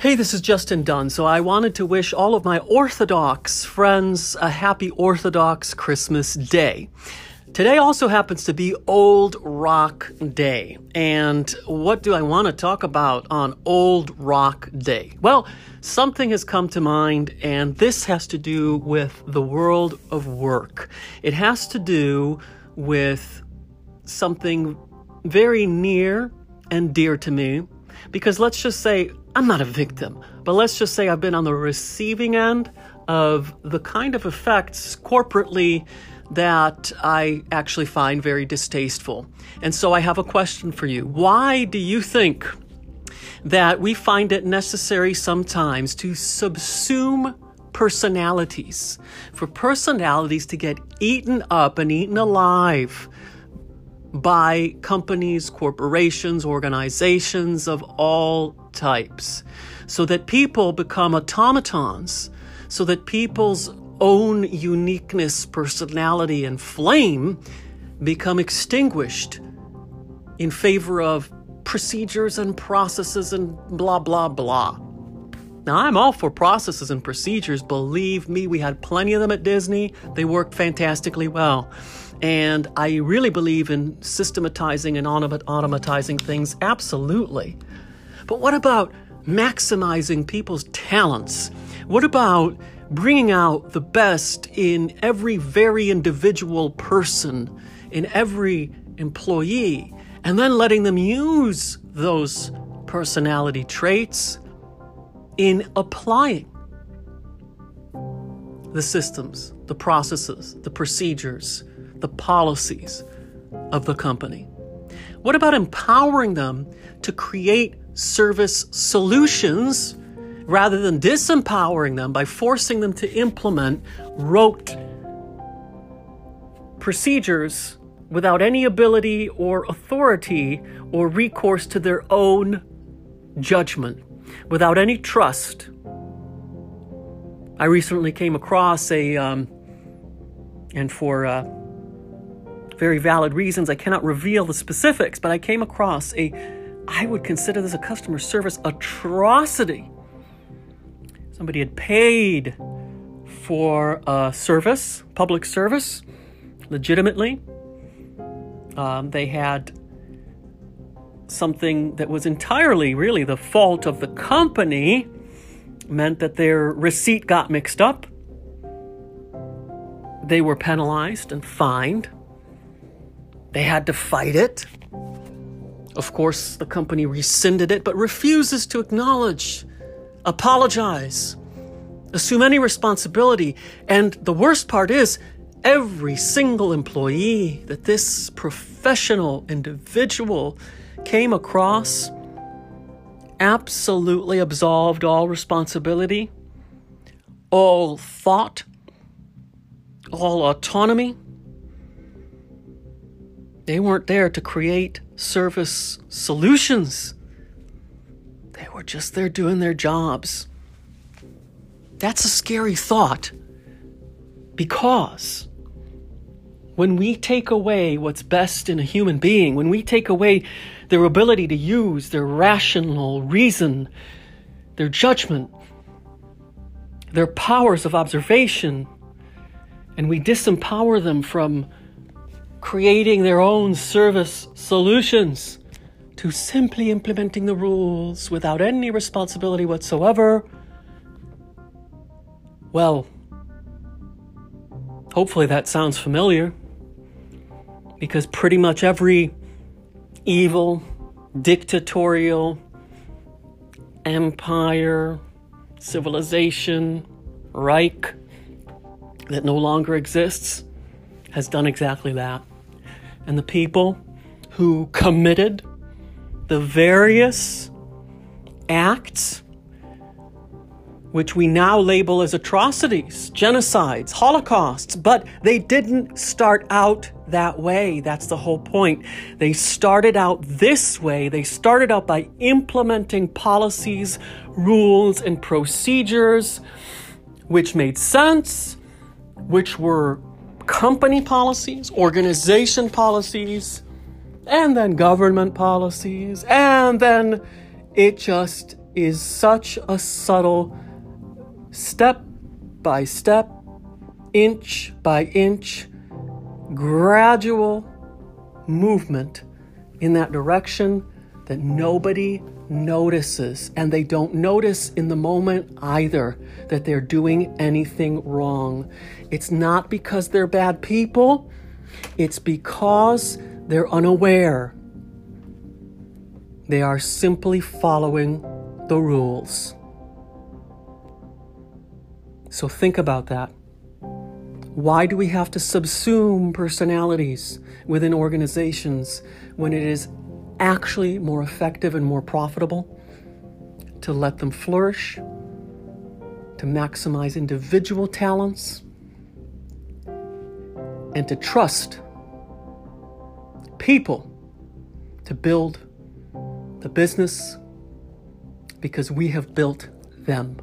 Hey, this is Justin Dunn. So I wanted to wish all of my Orthodox friends a happy Orthodox Christmas Day. Today also happens to be Old Rock Day. And what do I want to talk about on Old Rock Day? Well, something has come to mind, and this has to do with the world of work. It has to do with something very near and dear to me. Because let's just say I'm not a victim, but let's just say I've been on the receiving end of the kind of effects corporately that I actually find very distasteful. And so I have a question for you. Why do you think that we find it necessary sometimes to subsume personalities, for personalities to get eaten up and eaten alive by companies, corporations, organizations of all types, so that people become automatons, so that people's own uniqueness, personality, and flame become extinguished in favor of procedures and processes and blah, blah, blah. Now, I'm all for processes and procedures. Believe me, we had plenty of them at Disney. They worked fantastically well. And I really believe in systematizing and automatizing things, absolutely. But what about maximizing people's talents? What about bringing out the best in every very individual person, in every employee, and then letting them use those personality traits in applying the systems, the processes, the procedures, the policies of the company? What about empowering them to create service solutions rather than disempowering them by forcing them to implement rote procedures without any ability or authority or recourse to their own judgment, without any trust? I recently came across a, um, and for uh, very valid reasons. I cannot reveal the specifics, but I came across a, I would consider this a customer service atrocity. Somebody had paid for a service, public service, legitimately. Um, they had something that was entirely really the fault of the company, meant that their receipt got mixed up. They were penalized and fined. They had to fight it. Of course, the company rescinded it, but refuses to acknowledge, apologize, assume any responsibility. And the worst part is, every single employee that this professional individual came across absolutely absolved all responsibility, all thought, all autonomy they weren't there to create service solutions. They were just there doing their jobs. That's a scary thought because when we take away what's best in a human being, when we take away their ability to use their rational reason, their judgment, their powers of observation, and we disempower them from creating their own service solutions to simply implementing the rules without any responsibility whatsoever. Well, hopefully that sounds familiar because pretty much every evil, dictatorial empire, civilization, Reich that no longer exists has done exactly that and the people who committed the various acts which we now label as atrocities, genocides, holocausts, but they didn't start out that way. That's the whole point. They started out this way. They started out by implementing policies, rules, and procedures which made sense, which were company policies, organization policies, and then government policies, and then it just is such a subtle step by step, inch by inch, gradual movement in that direction that nobody notices. And they don't notice in the moment either that they're doing anything wrong. It's not because they're bad people, it's because they're unaware. They are simply following the rules. So think about that. Why do we have to subsume personalities within organizations when it is actually more effective and more profitable to let them flourish, to maximize individual talents, and to trust people to build the business because we have built them.